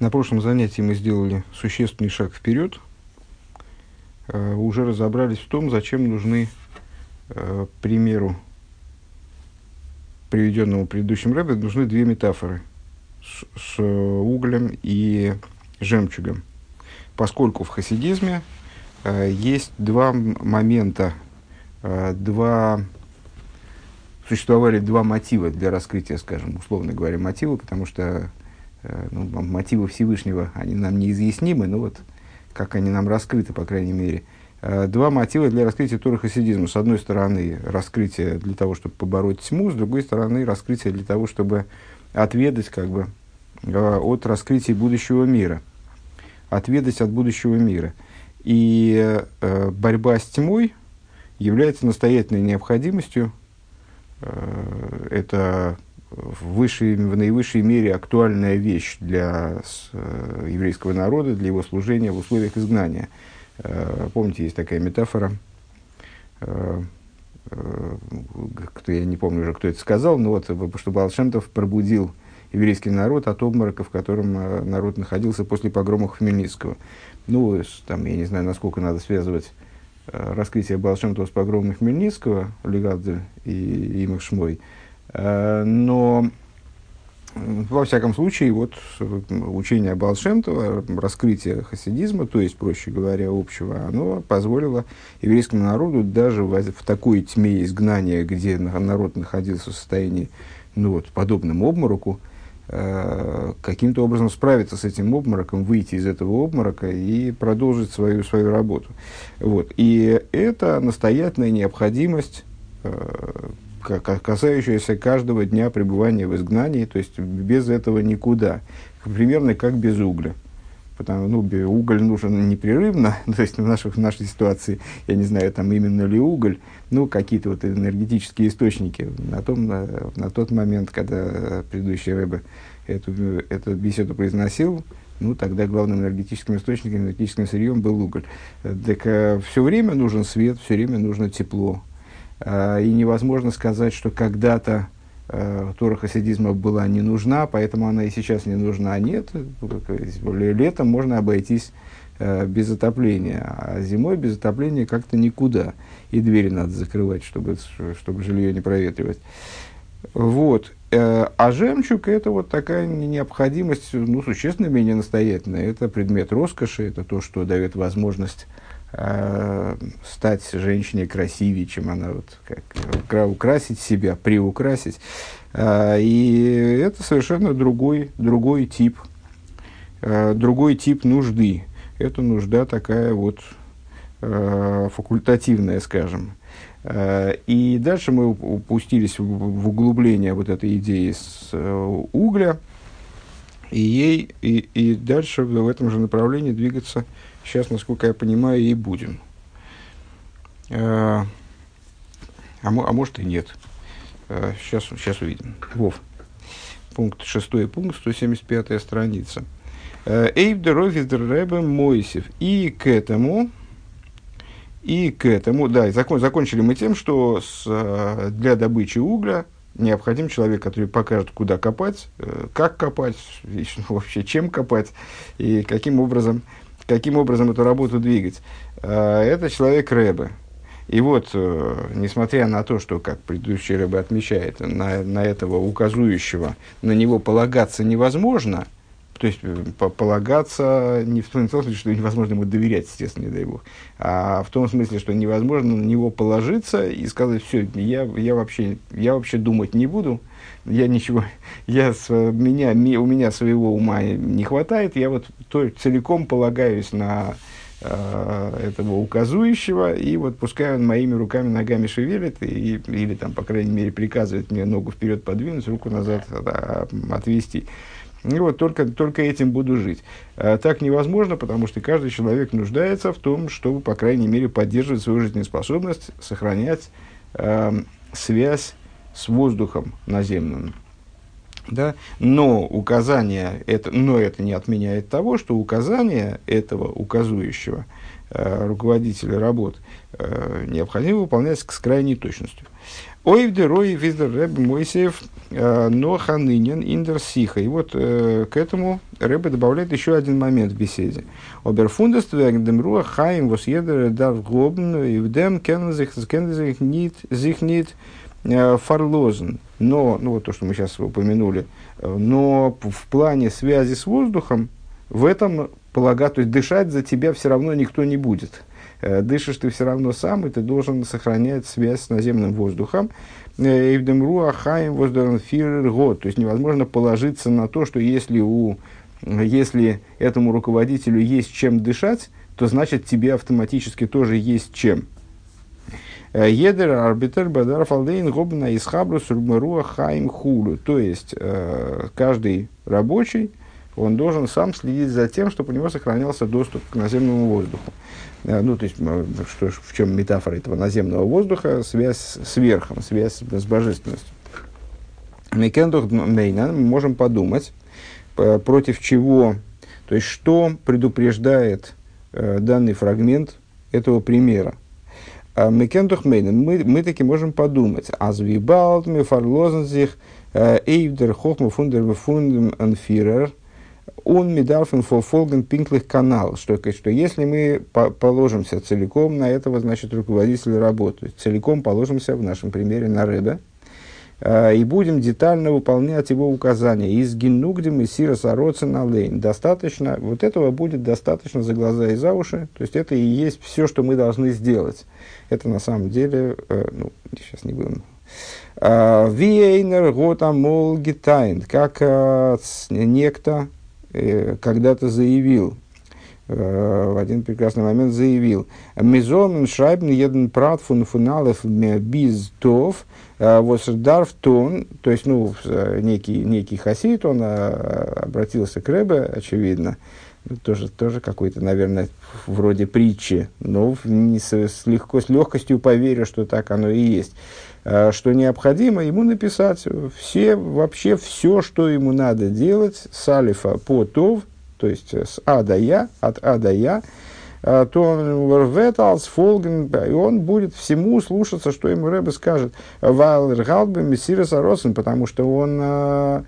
На прошлом занятии мы сделали существенный шаг вперед. Э, уже разобрались в том, зачем нужны, э, примеру, приведенному предыдущим рэбе, нужны две метафоры с, с углем и жемчугом. Поскольку в хасидизме э, есть два момента, э, два существовали два мотива для раскрытия, скажем, условно говоря, мотива, потому что ну, мотивы Всевышнего, они нам неизъяснимы, но вот как они нам раскрыты, по крайней мере. Э, два мотива для раскрытия Торы хасидизма. С одной стороны, раскрытие для того, чтобы побороть тьму, с другой стороны, раскрытие для того, чтобы отведать как бы, э, от раскрытия будущего мира. Отведать от будущего мира. И э, борьба с тьмой является настоятельной необходимостью. Э, это в, высшей, в наивысшей мере актуальная вещь для э, еврейского народа, для его служения в условиях изгнания. Э, помните, есть такая метафора, э, кто, я не помню уже, кто это сказал, но вот, что Балшемтов пробудил еврейский народ от обморока, в котором народ находился после погромов Хмельницкого. Ну, там, я не знаю, насколько надо связывать раскрытие Балшемтова с погромом Хмельницкого, Легадзе и Имах Шмой, Э, но, во всяком случае, вот учение Балшемтова, раскрытие хасидизма, то есть, проще говоря, общего, оно позволило еврейскому народу даже в, в такой тьме изгнания, где народ находился в состоянии, ну вот, подобным обмороку, э, каким-то образом справиться с этим обмороком, выйти из этого обморока и продолжить свою, свою работу. Вот. И это настоятельная необходимость э, касающаяся каждого дня пребывания в изгнании, то есть без этого никуда. Примерно как без угля. Потому, ну, уголь нужен непрерывно, то есть в, наших, в нашей ситуации, я не знаю, там именно ли уголь, ну, какие-то вот энергетические источники. На, том, на, на тот момент, когда предыдущий Рэбе эту, эту беседу произносил, ну, тогда главным энергетическим источником, энергетическим сырьем был уголь. Так э, все время нужен свет, все время нужно тепло, и невозможно сказать, что когда-то э, Тора хасидизма была не нужна, поэтому она и сейчас не нужна. Нет, летом можно обойтись э, без отопления, а зимой без отопления как-то никуда. И двери надо закрывать, чтобы, чтобы жилье не проветривать. Вот. А жемчуг – это вот такая необходимость, ну, существенно менее настоятельная. Это предмет роскоши, это то, что дает возможность э, стать женщине красивее, чем она, вот, как, украсить себя, приукрасить. Э, и это совершенно другой, другой тип, э, другой тип нужды. Это нужда такая вот э, факультативная, скажем. Э, и дальше мы упустились в, углубление вот этой идеи с э, угля, и ей и, и дальше в этом же направлении двигаться Сейчас, насколько я понимаю, и будем. А, а, а может и нет. Сейчас, сейчас увидим. Вов. Пункт, шестой пункт, 175 страница. Эйвдер офисдер рэбе Мойсев. И к этому, и к этому, да, и закон, закончили мы тем, что с, для добычи угля необходим человек, который покажет, куда копать, как копать, вообще чем копать и каким образом каким образом эту работу двигать. А, это человек Рэбе. И вот, э, несмотря на то, что, как предыдущий Рэбе отмечает, на, на этого указующего, на него полагаться невозможно, то есть э, полагаться не в том смысле, что невозможно ему доверять, естественно, не дай бог, а в том смысле, что невозможно на него положиться и сказать, все, я, я, вообще, я вообще думать не буду, я ничего, я, меня, у меня своего ума не хватает, я вот то, целиком полагаюсь на э, этого указующего, и вот пускай он моими руками, ногами шевелит, и, или там, по крайней мере, приказывает мне ногу вперед подвинуть, руку назад да, отвести. И вот только, только этим буду жить. А так невозможно, потому что каждый человек нуждается в том, чтобы, по крайней мере, поддерживать свою жизнеспособность, сохранять э, связь с воздухом наземным. Да? Но указание, это, но это не отменяет того, что указание этого указующего руководителя работ, необходимо выполнять с крайней точностью. Ойвде рой виздер рэб Мойсеев но ханынин индер сиха. И вот к этому рэбе добавляет еще один момент в беседе. Оберфундест вегдем руа хаим вос едер дар глобн и вдем кен зих нит зих нит фарлозен. Но, ну вот то, что мы сейчас упомянули, но в плане связи с воздухом в этом полагать, то есть дышать за тебя все равно никто не будет. Э, дышишь ты все равно сам, и ты должен сохранять связь с наземным воздухом. Э, Эйвдемру ахаем воздухан год. То есть невозможно положиться на то, что если, у, если этому руководителю есть чем дышать, то значит тебе автоматически тоже есть чем. Э, Едер арбитер бадар фалдейн гобна из хабрус руа хаим хулю. То есть каждый рабочий, он должен сам следить за тем, чтобы у него сохранялся доступ к наземному воздуху. Э, ну, то есть, что, в чем метафора этого наземного воздуха? Связь с верхом, связь с божественностью. Мекендух Мейна, мы можем подумать, против чего, то есть, что предупреждает э, данный фрагмент этого примера. А Мекендух Мейна, мы, мы таки можем подумать, Азвибалт, Мефарлозензих, э, Эйвдер, Хохма, Фундер, Фундем, Анфирер, он медарфен фолген пинклых канал, что, что если мы по положимся целиком на этого, значит, руководителя работы, целиком положимся в нашем примере на Рэбе, и будем детально выполнять его указания. Из генугдем и сирос на лейн. Достаточно, вот этого будет достаточно за глаза и за уши. То есть это и есть все, что мы должны сделать. Это на самом деле, э, ну, сейчас не будем Виейнер Готамол Гитайн, как э, некто Э, когда-то заявил, э, в один прекрасный момент заявил, «Мизомен шайбн еден прат фун фуналев биз тов, э, восдарф тон», то есть, ну, некий, некий хасид, он обратился к Рэбе, очевидно, ну, тоже, тоже какой-то, наверное, вроде притчи, но не с, с, легко, с легкостью поверю, что так оно и есть. Э, что необходимо ему написать все, вообще все, что ему надо делать с алифа по тов, то есть с а до я, от а до я, э, то он фолген, и он будет всему слушаться, что ему Рэбе скажет. Вайлер Галбе Мессирас Аросен, потому что он э,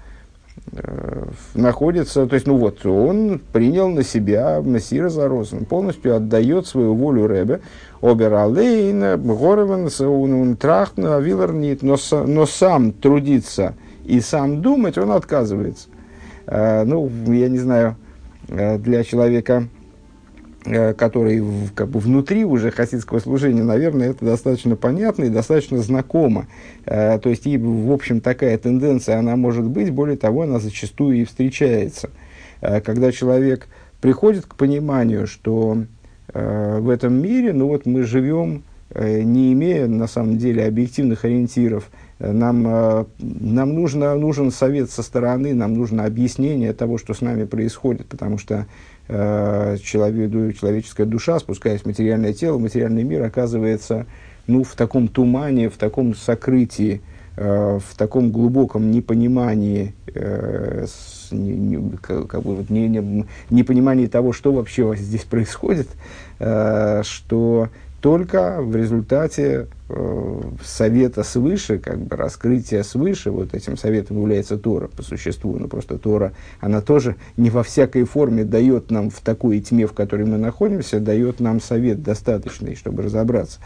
находится, то есть, ну вот, он принял на себя Мессира Заросен, полностью отдает свою волю Рэбе, Обералейн, Гореван, он трахтна, Виларнит, но, но сам трудиться и сам думать он отказывается. Ну, я не знаю, э, для человека, э, который как бы внутри уже хасидского служения, наверное, это достаточно понятно и достаточно знакомо. А, то есть, и, в общем, такая тенденция, она может быть, более того, она зачастую и встречается. Когда человек приходит к пониманию, что Э, в этом мире, ну вот мы живем, э, не имея на самом деле объективных ориентиров. Э, нам, нам нужно, нужен совет со стороны, нам нужно объяснение того, что с нами происходит, потому что человек, человеческая душа, спускаясь в материальное тело, материальный мир оказывается ну, в таком тумане, в таком сокрытии, в таком глубоком непонимании не, не, как бы вот не, не, непонимание того, что вообще здесь происходит, э, что только в результате э, совета свыше, как бы раскрытия свыше, вот этим советом является Тора по существу, но просто Тора, она тоже не во всякой форме дает нам в такой тьме, в которой мы находимся, дает нам совет достаточный, чтобы разобраться.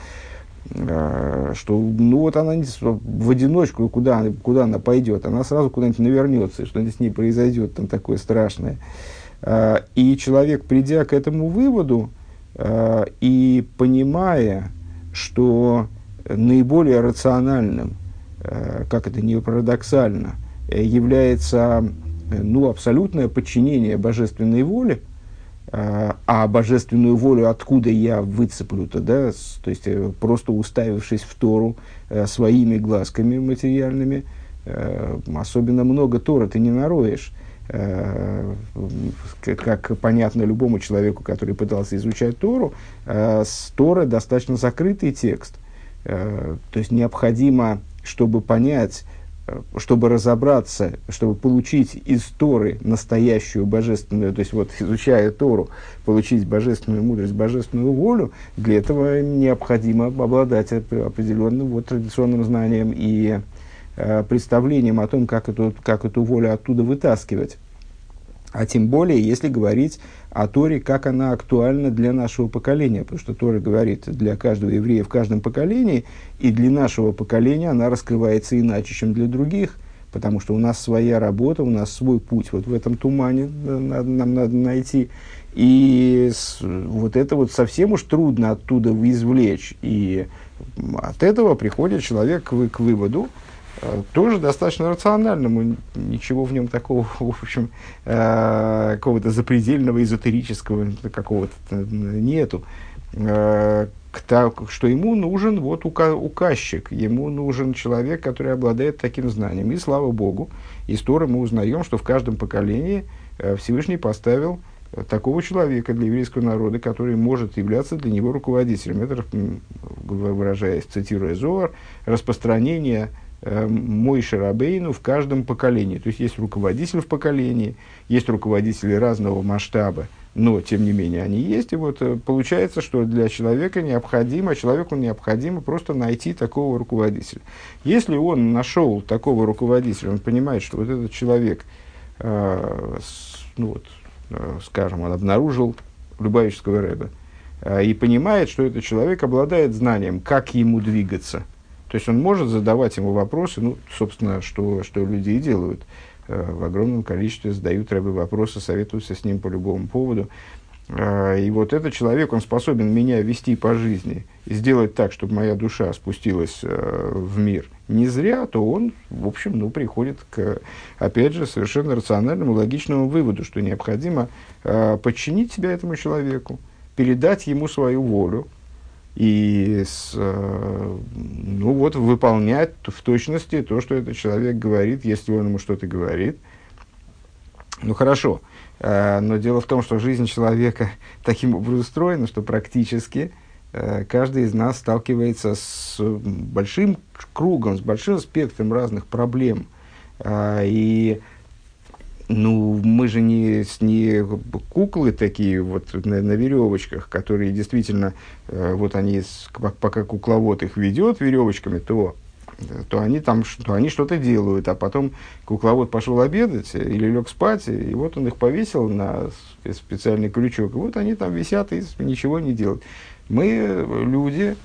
Э, что ну вот она в одиночку, куда, куда она пойдет, она сразу куда-нибудь навернется, что с ней произойдет там такое страшное. Э, и человек, придя к этому выводу и понимая, что наиболее рациональным, как это не парадоксально, является ну, абсолютное подчинение божественной воле, а, божественную волю откуда я выцеплю-то, да, то есть э, просто уставившись в Тору э, своими глазками материальными, э, особенно много Тора ты не нароешь. Как понятно любому человеку, который пытался изучать Тору, с Тора достаточно закрытый текст. То есть необходимо, чтобы понять, чтобы разобраться, чтобы получить из Торы настоящую божественную, то есть вот изучая Тору, получить божественную мудрость, божественную волю, для этого необходимо обладать определенным вот традиционным знанием и э, представлением о том, как эту, как эту волю оттуда вытаскивать. А тем более, если говорить о Торе, как она актуальна для нашего поколения. Потому что Тора говорит для каждого еврея в каждом поколении, и для нашего поколения она раскрывается иначе, чем для других, потому что у нас своя работа, у нас свой путь. Вот в этом тумане надо, нам надо найти. И с, вот это вот совсем уж трудно оттуда извлечь. И от этого приходит человек к, к выводу, Э, тоже достаточно рациональному, ничего в нем такого, в общем, э, какого-то запредельного, эзотерического какого-то э, нету. Что ему нужен вот указчик, ему нужен человек, который обладает таким знанием. И слава Богу, из Торы мы узнаем, что в каждом поколении Всевышний поставил такого человека для еврейского народа, который может являться для него руководителем. Это, выражаясь, цитируя Зоар, распространение Э, мой Шарабейну в каждом поколении. То есть есть руководитель в поколении, есть руководители разного масштаба, но тем не менее они есть. И вот э, получается, что для человека необходимо, человеку необходимо просто найти такого руководителя. Если он нашел такого руководителя, он понимает, что вот этот человек, э, ну вот, э, скажем, он обнаружил Любавического Рэба, и понимает, что этот человек обладает знанием, как ему двигаться – то есть он может задавать ему вопросы, ну, собственно, что, что люди и делают. Э, в огромном количестве задают рыбы вопросы, советуются с ним по любому поводу. Э, и вот этот человек, он способен меня вести по жизни сделать так, чтобы моя душа спустилась э, в мир не зря, то он, в общем, ну, приходит к, опять же, совершенно рациональному, логичному выводу, что необходимо подчинить себя этому человеку, передать ему свою волю, и с, э, ну вот, выполнять в точности то, что этот человек говорит, если он ему что-то говорит. Ну хорошо, э, но дело в том, что жизнь человека таким образом устроена, что практически э, каждый из нас сталкивается с большим кругом, с большим спектром разных проблем. И ну, мы же не, не куклы такие вот на, на веревочках, которые действительно, э, вот они, пока кукловод их ведет веревочками, то, то они там то они что-то делают, а потом кукловод пошел обедать или лег спать, и вот он их повесил на специальный крючок, и вот они там висят и ничего не делают. Мы люди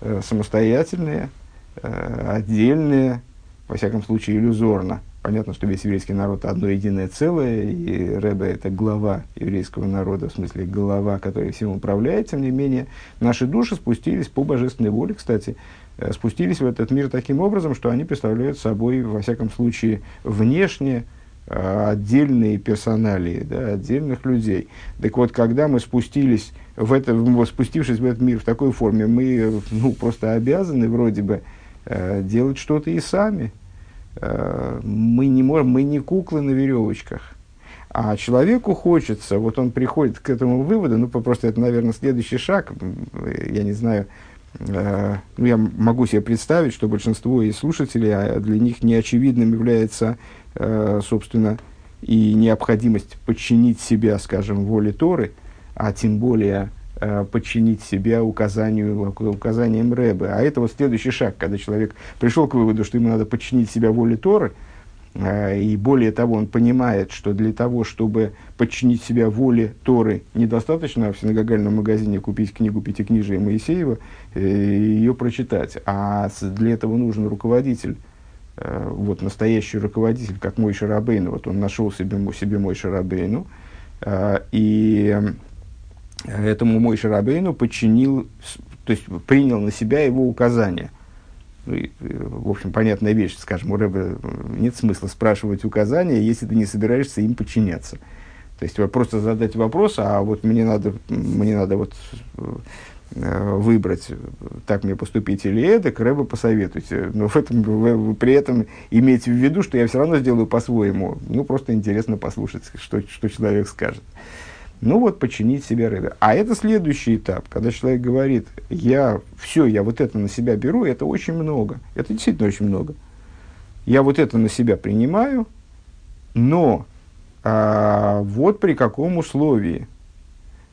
э, самостоятельные, э, отдельные, во всяком случае иллюзорно – Понятно, что весь еврейский народ одно единое целое, и Рэбе это глава еврейского народа, в смысле глава, который всем управляет, тем не менее, наши души спустились по божественной воле, кстати, э, спустились в этот мир таким образом, что они представляют собой, во всяком случае, внешне э, отдельные персоналии, да, отдельных людей. Так вот, когда мы спустились в это, спустившись в этот мир в такой форме, мы ну, просто обязаны вроде бы э, делать что-то и сами, мы не можем, мы не куклы на веревочках. А человеку хочется, вот он приходит к этому выводу, ну, просто это, наверное, следующий шаг, я не знаю, э, ну, я могу себе представить, что большинство из слушателей, а для них неочевидным является, э, собственно, и необходимость подчинить себя, скажем, воле Торы, а тем более Э, подчинить себя указанию, указаниям Рэбе. А это вот следующий шаг, когда человек пришел к выводу, что ему надо подчинить себя воле Торы, э, и более того, он понимает, что для того, чтобы подчинить себя воле Торы, недостаточно в синагогальном магазине купить книгу Пятикнижия Моисеева и э, ее прочитать, а для этого нужен руководитель, вот настоящий руководитель, как мой Шарабейну, вот он нашел себе, себе мой Шарабейну, и этому мой Шарабейну подчинил, то есть принял на себя его указания. Ну, и, в общем, понятная вещь, скажем, у Рэба нет смысла спрашивать указания, если ты не собираешься им подчиняться. То есть просто задать вопрос, а вот мне надо, мне надо вот э, выбрать, так мне поступить или это, к Рэбу посоветуйте. Но в этом, при этом имейте в виду, что я все равно сделаю по-своему. Ну, просто интересно послушать, что, что человек скажет. Ну вот, подчинить себе рыбе. А это следующий этап, когда человек говорит, я все, я вот это на себя беру, это очень много. Это действительно очень много. я вот это на себя принимаю, но а, вот при каком условии.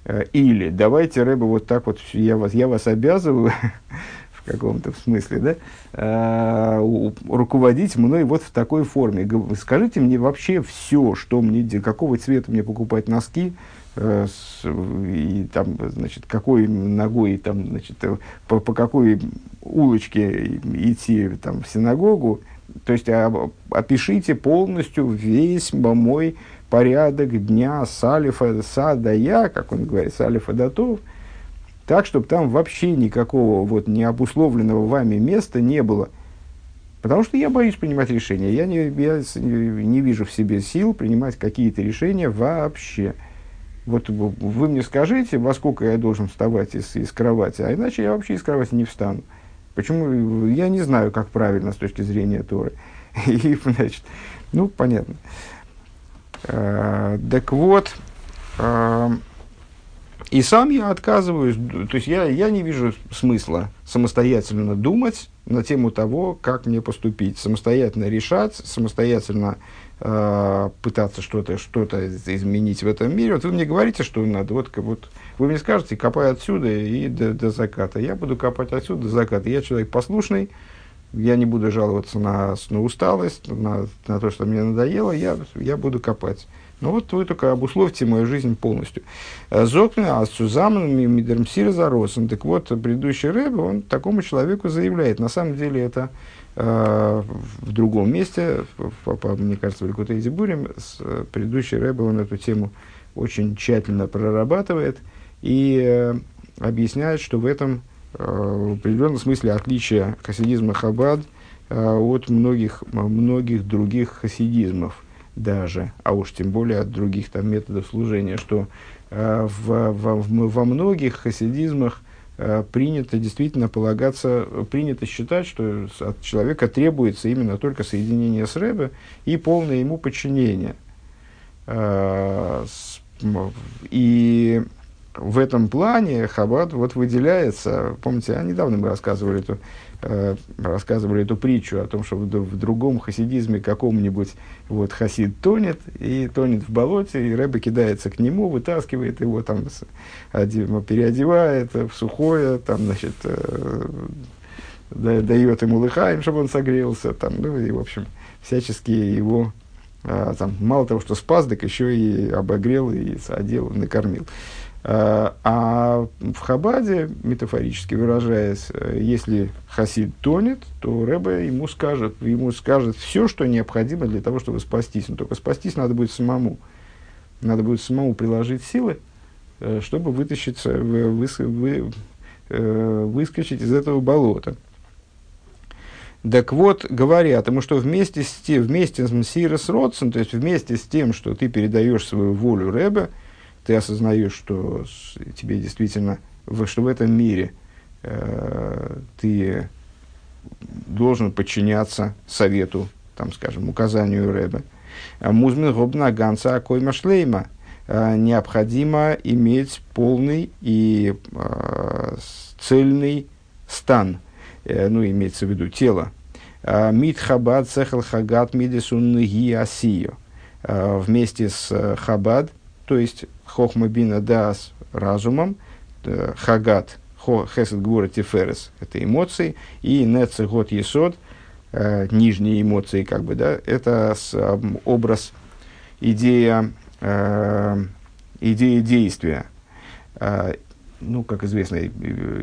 Э, или давайте, Рэба, вот так вот, я вас, я вас обязываю, в каком-то смысле, да, а, руководить мной вот в такой форме. Скажите мне вообще все, что мне, какого цвета мне покупать носки, и там, значит, какой ногой, там, значит, э, по, по какой улочке идти там, в синагогу, то есть опишите полностью весь мой порядок дня салифа садая, как он говорит, салифа датов, так, чтобы там вообще никакого вот необусловленного вами места не было. Потому что я боюсь принимать решения. Я не, я не вижу в себе сил принимать какие-то решения вообще. Вот вы мне скажите, во сколько я должен вставать из, из кровати, а иначе я вообще из кровати не встану. Почему? Я не знаю, как правильно с точки зрения Торы. И, значит, ну, понятно. Э, так вот, э, и сам я отказываюсь, то есть я, я не вижу смысла самостоятельно думать на тему того, как мне поступить, самостоятельно решать, самостоятельно э, пытаться что-то что изменить в этом мире. Вот вы мне говорите, что надо, вот, вот вы мне скажете, копай отсюда и до, до заката. Я буду копать отсюда до заката. Я человек послушный, я не буду жаловаться на, на усталость, на, на то, что мне надоело, я, я буду копать. Ну вот вы только обусловьте мою жизнь полностью. Зокны, а Сузаман, Мидермсир Заросен. Так вот, предыдущий рэб, он такому человеку заявляет. На самом деле это э, в другом месте, в, в, мне кажется, в Ликуте Бурем, предыдущий рэб, он эту тему очень тщательно прорабатывает и э, объясняет, что в этом э, в определенном смысле отличие хасидизма Хабад э, от многих, многих других хасидизмов – даже, а уж тем более от других там методов служения, что э, в, в, во многих хасидизмах э, принято действительно полагаться, принято считать, что от человека требуется именно только соединение с Рэбе и полное ему подчинение. Э, и в этом плане Хаббат вот выделяется, помните, а недавно мы рассказывали эту, э, рассказывали эту притчу о том, что в, в другом хасидизме каком-нибудь вот хасид тонет, и тонет в болоте, и Рэбе кидается к нему, вытаскивает его, там, одев, переодевает в сухое, там, значит, э, дает ему лыхаем, чтобы он согрелся, там, ну, и, в общем, всячески его а, там, мало того, что спас, так еще и обогрел, и одел, накормил. Э, а в Хабаде, метафорически выражаясь, э, если Хасид тонет, то Рэбе ему скажет, ему скажет все, что необходимо для того, чтобы спастись. Но только спастись надо будет самому. Надо будет самому приложить силы, э, чтобы вытащиться, вы, вы, выскочить из этого болота. Так вот, говорят ему, что вместе с, тем, вместе с Мсирос Родсен, то есть вместе с тем, что ты передаешь свою волю Рэбе, ты осознаешь, что тебе действительно, что в этом мире э, ты должен подчиняться совету, там, скажем, указанию Рэбе. Музмин гобна ганца акойма шлейма. Э, необходимо иметь полный и э, цельный стан, э, ну, имеется в виду тело. Э, Мид хабад цехал хагат мидесун асио. Э, вместе с хабад, то есть хохма бина дас разумом, э, хагат, хесед гура тиферес, это эмоции, и неци год есод, э, нижние эмоции, как бы, да, это образ, идея, э, идея действия. Ну, как известно,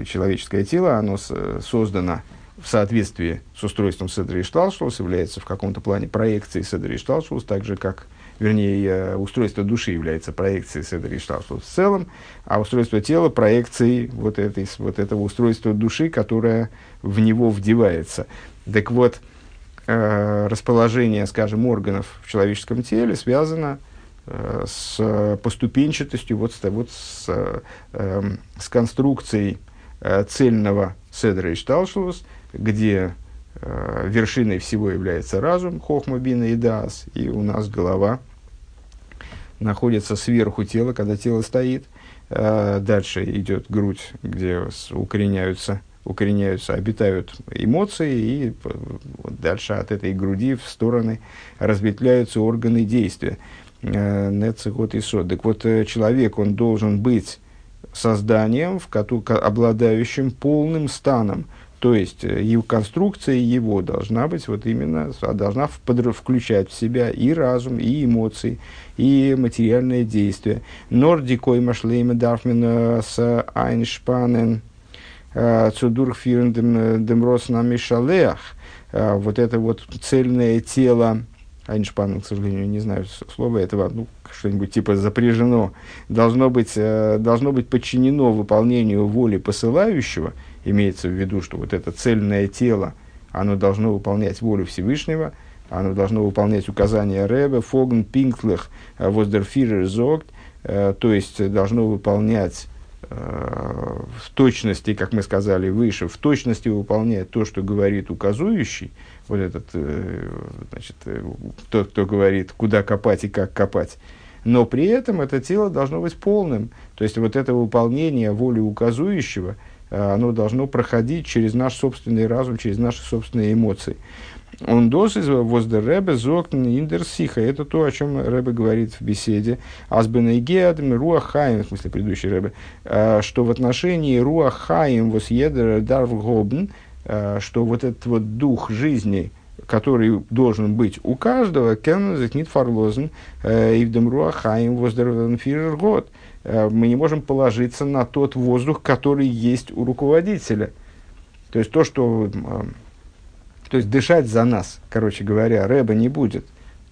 человеческое тело, оно создано в соответствии с устройством Седри Шталшус, является в каком-то плане проекцией Седри Шталшус, так же, как вернее, устройство души является проекцией Седри Шталшус в целом, а устройство тела проекцией вот, этой, вот этого устройства души, которое в него вдевается. Так вот, э, расположение, скажем, органов в человеческом теле связано э, с поступенчатостью, вот, с, вот с, э, с конструкцией э, цельного Седра и Шталшус, где Э, вершиной всего является разум, хохма, бина и дас, и у нас голова находится сверху тела, когда тело стоит. Э, дальше идет грудь, где укореняются укореняются, обитают эмоции, и дальше от этой груди в стороны разветвляются органы действия. Э, Нецехот и сод. Так вот, э, человек, он должен быть созданием, в обладающим полным станом, то есть э, его конструкция его должна быть вот именно, должна включать в себя и разум, и эмоции, и материальное действие. Нордикой машлейме дарфмен с айншпанен цудурфирен демрос на мишалеах. Вот это вот цельное тело, Айншпаном, к сожалению, не знаю слова этого, ну, что-нибудь типа запряжено, должно быть, э, должно быть подчинено выполнению воли посылающего, имеется в виду, что вот это цельное тело, оно должно выполнять волю Всевышнего, оно должно выполнять указания Рэбе, Фогн, Пинктлых, э, Воздерфирер, Зогт, э, то есть должно выполнять в точности, как мы сказали выше, в точности выполняет то, что говорит указующий, вот этот, э, значит, э, тот, кто говорит, куда копать и как копать. Но при этом это тело должно быть полным. То есть вот это выполнение воли указующего, э, оно должно проходить через наш собственный разум, через наши собственные эмоции. Он досыз воздер Ребе зоктен индерсиха. Это то, о чем Ребе говорит в беседе. Азбенегеадм руахаим, в смысле предыдущий Ребе, что в отношении руахаим восъедер дарвгобн, Э, что вот этот вот дух жизни, который должен быть у каждого, кен зехнит фарлозен, э, ивдем руахаим воздервен год. Э, мы не можем положиться на тот воздух, который есть у руководителя. То есть то, что... То есть дышать за нас, короче говоря, рэба не будет.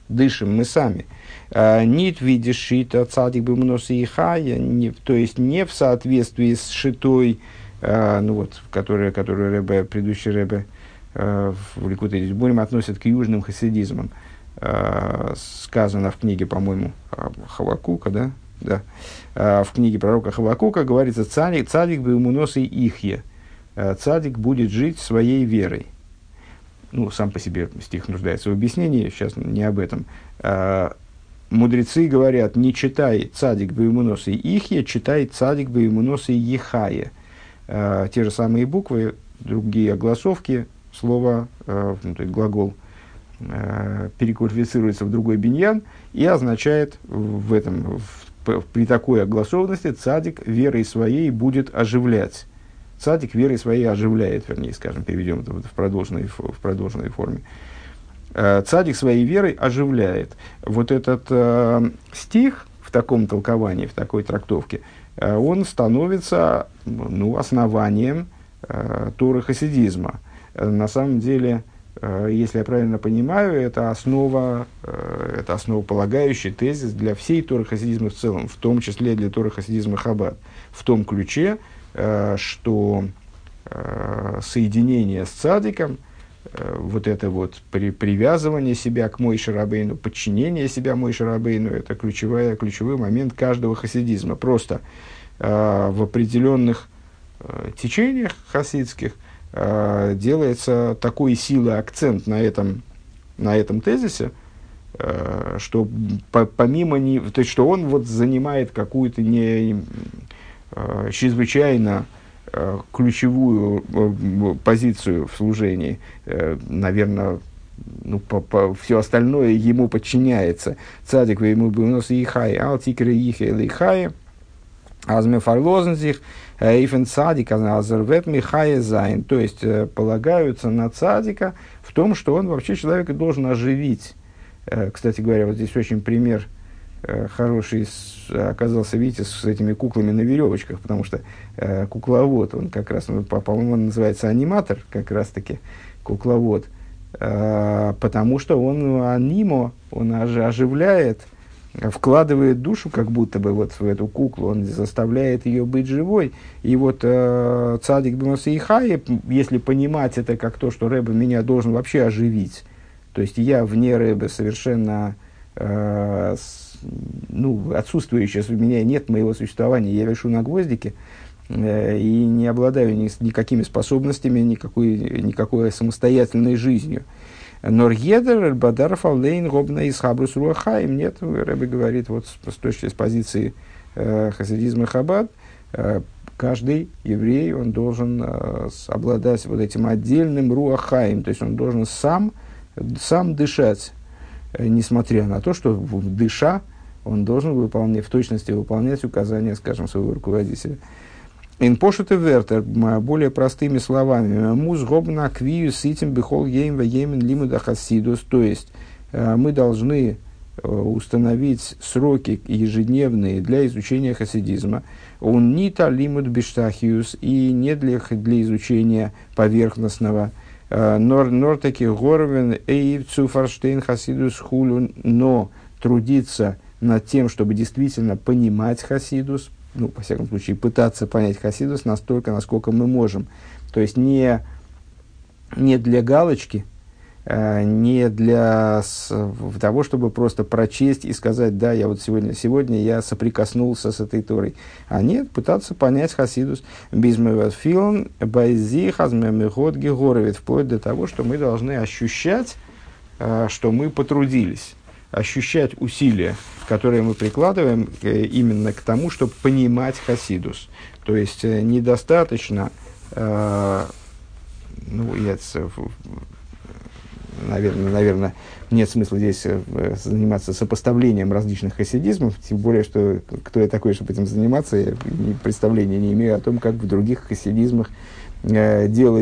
Дышим мы сами. Нит видишь шита цадик бы и хая, то есть не в соответствии с шитой Э, ну вот, которые, которые Рэбе, предыдущий Рэбе в Ликуте будем относят к южным хасидизмам. Сказано в книге, по-моему, Хавакука, да? Да. В книге пророка Хавакука говорится, цадик, цадик бы ему носы ихе. Цадик будет жить своей верой. Ну, сам по себе стих нуждается в объяснении, сейчас не об этом. Мудрецы говорят, не читай цадик бы ему носы ихе, читай цадик бы ему носы ехае э, те же самые буквы, другие огласовки, слово, ну, то есть глагол переквалифицируется в другой биньян и означает в этом, в, при такой огласованности цадик верой своей будет оживлять. Цадик верой своей оживляет, вернее, скажем, переведем это в продолженной, в продолженной форме. Э, цадик своей верой оживляет. Вот этот э, стих в таком толковании, в такой трактовке – Э, он становится ну, основанием э, Торы хасидизма. Э, на самом деле, если я правильно понимаю, это основа, э, это основополагающий тезис для всей Торы хасидизма в целом, в том числе для Торы хасидизма Хаббат, в том ключе, э, что э, соединение с цадиком – Э, вот это вот при, привязывание себя к Мой Шарабейну, подчинение себя Мой Шарабейну, это ключевая, ключевой момент каждого хасидизма. Просто э, в определенных э, течениях хасидских э, делается такой силы акцент на этом, на этом тезисе, э, что по, помимо не, то есть что он вот занимает какую-то не э, чрезвычайно ключевую позицию в служении, наверное, ну, по, по, все остальное ему подчиняется. Цадик ему был нос и хай, алтикры ихе или хай, азме фарлозензих, эйфен цадик, азервет михая зайн. То есть, полагаются на цадика в том, что он вообще человека должен оживить. Кстати говоря, вот здесь очень пример Э, хороший оказался, видите, с этими куклами на веревочках, потому что э, кукловод, он как раз, ну, по-моему, он называется аниматор, как раз-таки, кукловод, э, потому что он анимо, он оживляет, вкладывает душу как будто бы вот в эту куклу, он заставляет ее быть живой. И вот э, Цадик Бимаса и Хай, если понимать это как то, что Рэбе меня должен вообще оживить, то есть я вне Рэбе совершенно э, ну, отсутствующее, у меня нет моего существования, я вешу на гвоздике э, и не обладаю ни, никакими способностями, никакой, никакой самостоятельной жизнью. Норгедер, Бадар, Фаллейн, Робна и Схабрус Руахаим. Нет, Рэбби говорит, вот с, точки с позиции э, хасидизма Хабад, э, каждый еврей, он должен э, обладать вот этим отдельным руахаем, то есть он должен сам, сам дышать, э, несмотря на то, что дыша, он должен выполнять, в точности выполнять указания, скажем, своего руководителя. Инпошет и вертер, более простыми словами, муз гобна квию ситим бихол ейм еймен лимуда хасидус, то есть э, мы должны э, установить сроки ежедневные для изучения хасидизма. Он не талимуд биштахиус и не для, для изучения поверхностного. Э, нор, нор таки горвен эйв цуфарштейн хасидус хулю, но трудиться над тем, чтобы действительно понимать хасидус, ну, во всяком случае, пытаться понять Хасидус настолько, насколько мы можем. То есть не, не для галочки, э, не для того, чтобы просто прочесть и сказать, да, я вот сегодня, сегодня я соприкоснулся с этой Торой. А нет, пытаться понять Хасидус безмеватфилн байзи хазмемихот гегоровит, вплоть до того, что мы должны ощущать, э, что мы потрудились ощущать усилия, которые мы прикладываем э, именно к тому, чтобы понимать хасидус. То есть э, недостаточно, э, ну, я, наверное, наверное, нет смысла здесь заниматься сопоставлением различных хасидизмов, тем более, что кто я такой, чтобы этим заниматься, я представления не имею о том, как в других хасидизмах дело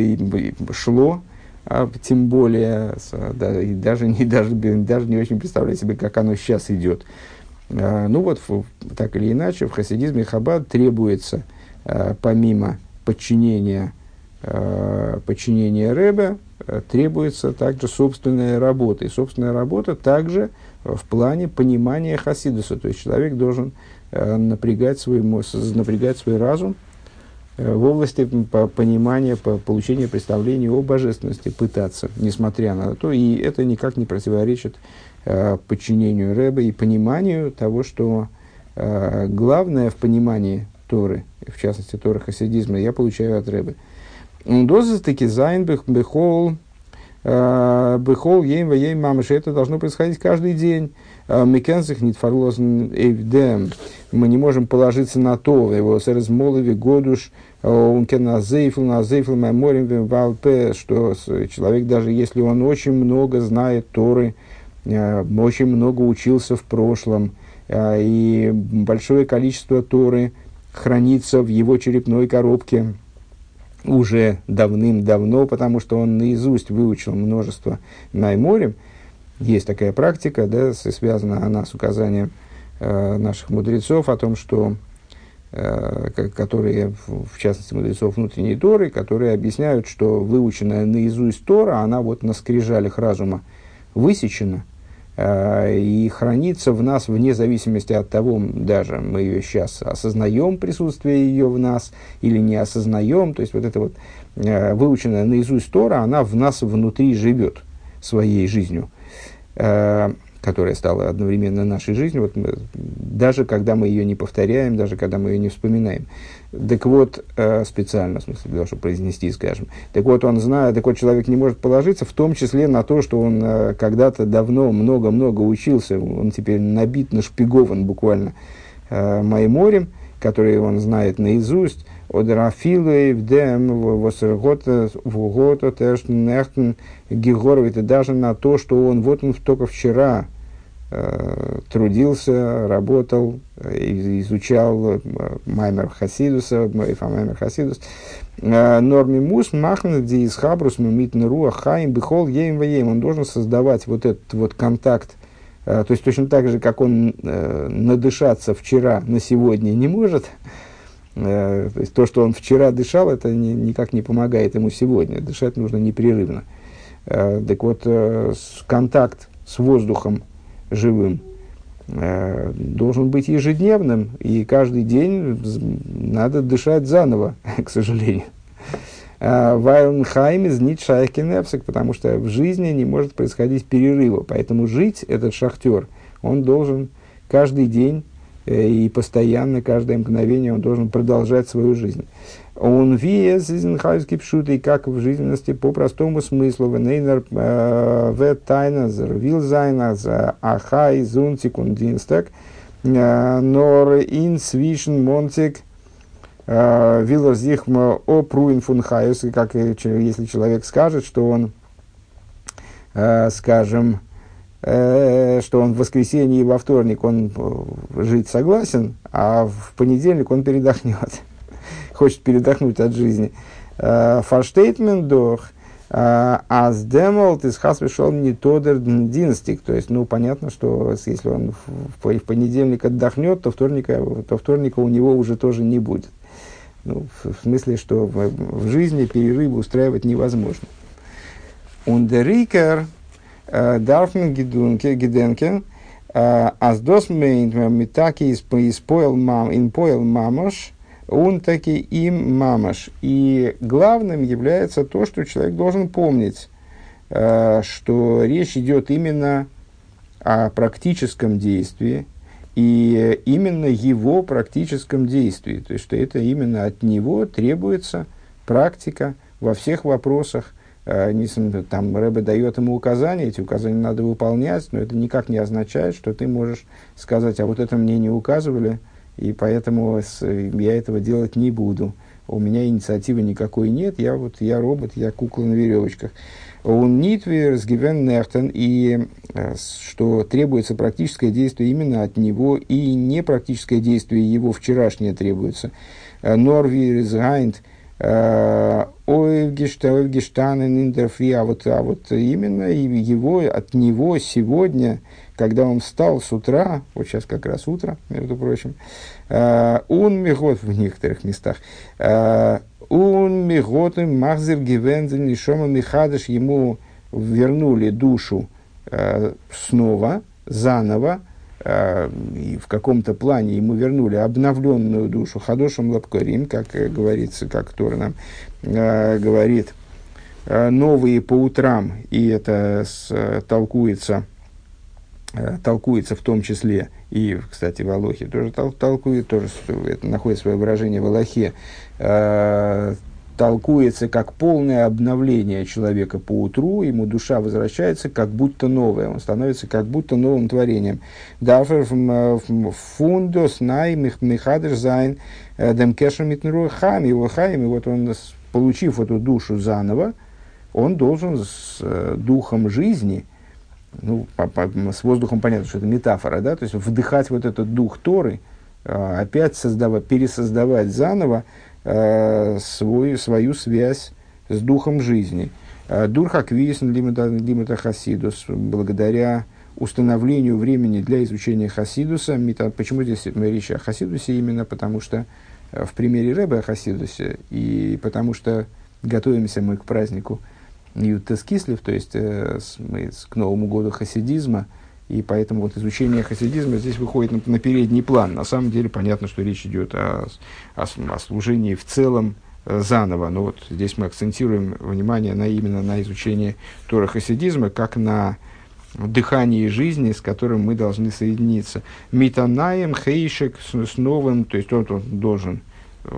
шло, а тем более, да, и даже не, даже, даже не очень представляю себе, как оно сейчас идет. А, ну вот, в, так или иначе, в хасидизме Хаббат требуется, а, помимо подчинения, а, подчинения Рэбе, а, требуется также собственная работа. И собственная работа также в плане понимания хасидуса. То есть человек должен а, напрягать, свой, напрягать свой разум, в области понимания, получения представления о божественности пытаться, несмотря на то, и это никак не противоречит э, подчинению Рэба и пониманию того, что э, главное в понимании Торы, в частности Торы хасидизма, я получаю от Рэбы. Доза таки зайн бехол бехол ейм ейм мамыши. Это должно происходить каждый день. Микензих нитфарлозен эйвдем. Мы не можем положиться на то, его сэрез молови годуш, он кеназейфл, назейфл, меморим, валпе, что человек, даже если он очень много знает Торы, э, очень много учился в прошлом, э, и большое количество Торы хранится в его черепной коробке уже давным-давно, потому что он наизусть выучил множество Найморем, есть такая практика, да, связана она с указанием э, наших мудрецов о том, что которые, в частности, мудрецов внутренней Торы, которые объясняют, что выученная наизусть Тора, она вот на скрижалях разума высечена э, и хранится в нас вне зависимости от того, даже мы ее сейчас осознаем, присутствие ее в нас, или не осознаем, то есть вот эта вот э, выученная наизусть Тора, она в нас внутри живет своей жизнью. Э, которая стала одновременно нашей жизнью, вот мы, даже когда мы ее не повторяем, даже когда мы ее не вспоминаем. Так вот, э, специально, в смысле, для того, чтобы произнести, скажем. Так вот, он знает, так вот, человек не может положиться, в том числе на то, что он э, когда-то давно много-много учился, он теперь набит, нашпигован буквально э, Майморем, который он знает наизусть, Одерафилы в дем восергота в гота тэш нехтен гигоровит даже на то, что он вот он только вчера э, трудился, работал, э, изучал э, Маймер Хасидуса, Маймер Хасидус. Э, Норми мус махнет ди из хабрус мимитн руа хаим бихол ейм ваейм. Он должен создавать вот этот вот контакт то есть точно так же, как он э, надышаться вчера на сегодня не может, Э, то есть то, что он вчера дышал, это ни, никак не помогает ему сегодня. Дышать нужно непрерывно. Э, так вот, э, контакт с воздухом живым должен быть ежедневным, и каждый день надо дышать заново, к сожалению. Вайлнхайм из Нитшайкинепсик, потому что в жизни не может происходить перерыва. Поэтому жить этот шахтер, он должен каждый день Э, и постоянно, каждое мгновение он должен продолжать свою жизнь. Он виес изенхайский пшут, и как в жизненности по простому смыслу, венейнер э, в тайназер, вилзайназер, ахай зунтик und динстак, нор ин свишен монтик, Виллер зихма о пруин фун хайус, как если человек скажет, что он, скажем, что он в воскресенье и во вторник он жить согласен, а в понедельник он передохнет, хочет передохнуть от жизни. Фарштейтмен дох – Аз демолт из хас пришел не тодер динстик. То есть, ну, понятно, что если он в, понедельник отдохнет, то вторника, то вторника у него уже тоже не будет. Ну, в, смысле, что в, жизни перерывы устраивать невозможно. Ундерикер дарфен гиденке аз дос мейнт митаки испоил мам, инпоил мамош – он таки им мамаш. И главным является то, что человек должен помнить, э, что речь идет именно о практическом действии, и именно его практическом действии. То есть, что это именно от него требуется практика во всех вопросах. Э, там Рэбе дает ему указания, эти указания надо выполнять, но это никак не означает, что ты можешь сказать, а вот это мне не указывали – и поэтому я этого делать не буду. У меня инициативы никакой нет, я вот я робот, я кукла на веревочках. Он нитвер сгивен нехтен, и э, что требуется практическое действие именно от него, и не практическое действие его вчерашнее требуется. Э, Норвир згайнт, э, Ойвгештанен интерфри, а вот, а вот именно его, от него сегодня – когда он встал с утра, вот сейчас как раз утро, между прочим, э, он мигот в некоторых местах, э, он мигот махзер гивензен нишома михадыш, ему вернули душу э, снова, заново, и в каком-то плане ему вернули обновленную душу, хадошем лапкарим, как говорится, как Тор нам говорит, новые по утрам, и это с, толкуется Э, толкуется в том числе, и, кстати, в Алохе тоже тол толкует, тоже это находит свое выражение в Алохе, э, толкуется как полное обновление человека по утру, ему душа возвращается как будто новая, он становится как будто новым творением. Дафер фундос най михадр зайн э, демкешем митнруахами, его хаим, и вот он, получив эту душу заново, он должен с э, духом жизни – ну, по, по, с воздухом понятно, что это метафора, да, то есть вдыхать вот этот дух Торы, э, опять создавать, пересоздавать заново э, свой, свою связь с духом жизни. Э, Дурха квисн лимита хасидус, благодаря установлению времени для изучения хасидуса. Почему здесь речь о хасидусе? Именно потому что э, в примере Рэбе о хасидусе, и потому что готовимся мы к празднику – Ютес Кислев, то есть э, мы, к Новому году хасидизма, и поэтому вот изучение хасидизма здесь выходит на, на передний план. На самом деле понятно, что речь идет о, о, о служении в целом э, заново. Но вот здесь мы акцентируем внимание на, именно на изучение Тора хасидизма, как на дыхании жизни, с которым мы должны соединиться. Митанаем, хейшек с, с новым, то есть он, он должен э,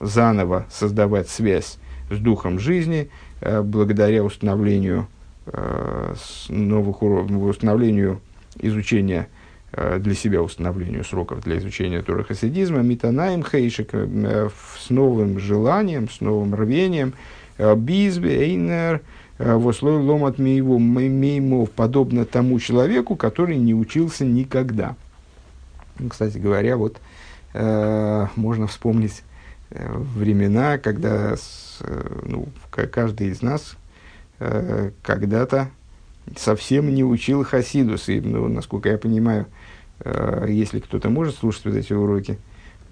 заново создавать связь с духом жизни, Э, благодаря установлению новых уровней, установлению изучения э, для себя установлению сроков для изучения Тора Хасидизма, Митанаем Хейшик с новым желанием, с новым рвением, Бизбе, Эйнер, Вослой Ломат Мейво, Меймов, подобно тому человеку, который не учился никогда. Ну, кстати говоря, вот можно вспомнить времена, когда Э, ну, каждый из нас э, когда-то совсем не учил Хасидус. И, ну, насколько я понимаю, э, если кто-то может слушать вот эти уроки,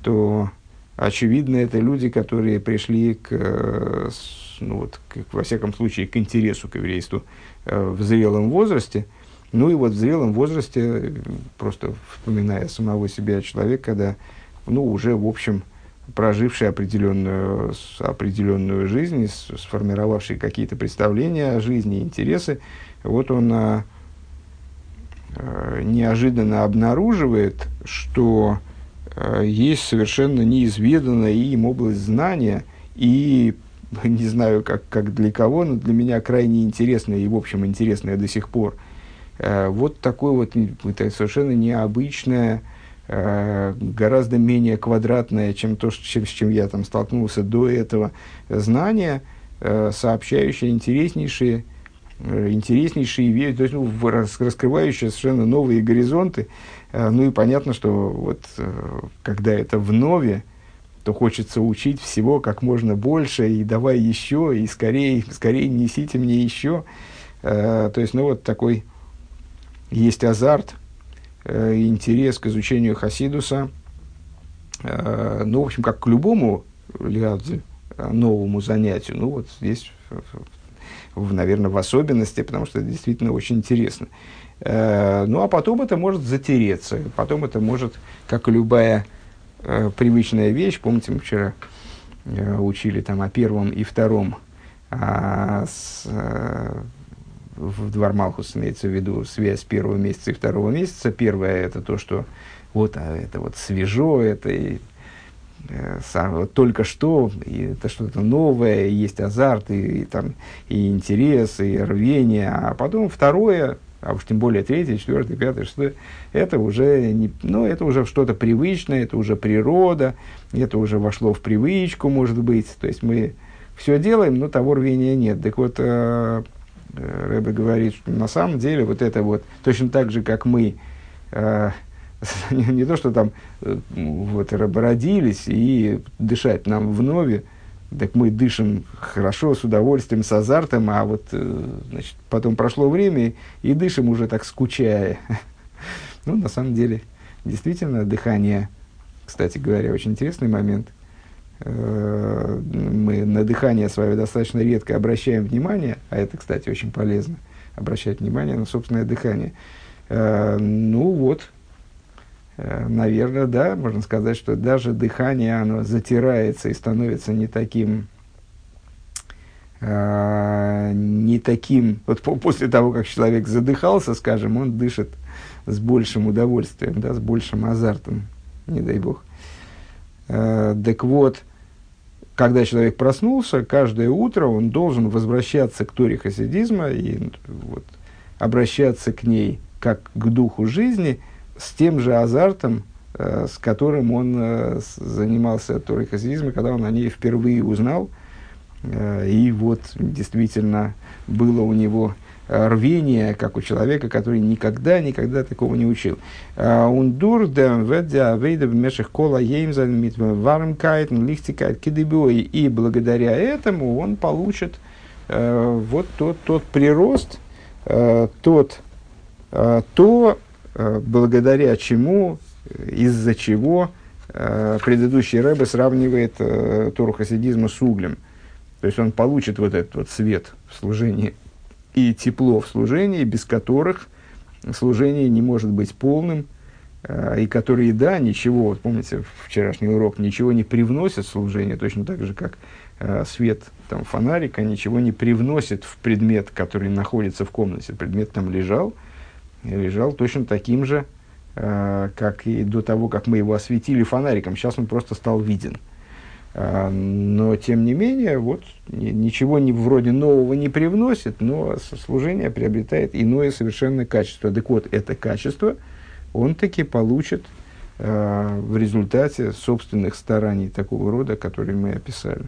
то очевидно, это люди, которые пришли к, ну, вот, к, во всяком случае, к интересу к еврейству в зрелом возрасте. Ну и вот в зрелом возрасте, просто вспоминая самого себя человека, когда, ну, уже, в общем, проживший определенную, определенную жизнь, сформировавший какие-то представления о жизни, интересы, вот он а, а, неожиданно обнаруживает, что а, есть совершенно неизведанная им область знания, и не знаю, как, как для кого, но для меня крайне интересная и, в общем, интересная до сих пор. Вот такое вот это совершенно необычное э, гораздо менее квадратное, чем то, чем, с чем я там столкнулся до этого, знание, э, сообщающее интереснейшие, э, интереснейшие вещи, то есть ну, раскрывающие совершенно новые горизонты. Ну и понятно, что вот когда это в нове, то хочется учить всего как можно больше, и давай еще, и скорее, скорее несите мне еще. То есть, ну вот такой есть азарт, э, интерес к изучению Хасидуса, э, ну, в общем, как к любому лиадзе, э, новому занятию, ну, вот здесь, наверное, в особенности, потому что это действительно очень интересно. Э, ну, а потом это может затереться, потом это может, как и любая э, привычная вещь, помните, мы вчера э, учили там о первом и втором, а с, э, в Двор Малхус имеется в виду связь первого месяца и второго месяца. Первое это то, что вот а это вот свежо, это и, э, сам, вот только что, и это что-то новое, есть азарт, и, и, там, и интерес, и рвение. А потом второе, а уж тем более третье, четвертое, пятое, шестое, это уже, не, ну, это уже что-то привычное, это уже природа, это уже вошло в привычку, может быть. То есть мы все делаем, но того рвения нет. Так вот, Э, Рэбе говорит, что на самом деле вот это вот, точно так же, как мы, э, не, то, что там э, вот родились и дышать нам вновь, так мы дышим хорошо, с удовольствием, с азартом, а вот э, значит, потом прошло время и дышим уже так скучая. ну, на самом деле, действительно, дыхание, кстати говоря, очень интересный момент – Э, мы на дыхание свое достаточно редко обращаем внимание, а это, кстати, очень полезно, обращать внимание на собственное дыхание. Э, ну вот, э, наверное, да, можно сказать, что даже дыхание, оно затирается и становится не таким, не таким, вот после того, как человек задыхался, скажем, он дышит с большим удовольствием, да, с большим азартом, не дай бог. Так вот, когда человек проснулся, каждое утро он должен возвращаться к Торе хасидизма и вот, обращаться к ней как к духу жизни с тем же азартом, э, с которым он э, занимался Торой хасидизма, когда он о ней впервые узнал. Э, и вот действительно было у него рвение, как у человека, который никогда, никогда такого не учил. Ундур дем ведя вейда в мешах кола еймзан мит вармкайт, лихтикайт кидыбой. И благодаря этому он получит э, вот тот, тот прирост, э, тот, э, то, э, благодаря чему, из-за чего э, предыдущий Рэбе сравнивает э, Тору хасидизма с углем. То есть он получит вот этот вот свет в служении и тепло в служении, без которых служение не может быть полным, э, и которые, да, ничего, вот помните вчерашний урок, ничего не привносят в служение, точно так же, как э, свет там, фонарика ничего не привносит в предмет, который находится в комнате. Предмет там лежал, лежал точно таким же, э, как и до того, как мы его осветили фонариком. Сейчас он просто стал виден. А, но, тем не менее, вот, ничего не, вроде нового не привносит, но служение приобретает иное совершенно качество. Так вот, это качество он таки получит э, в результате собственных стараний такого рода, которые мы описали.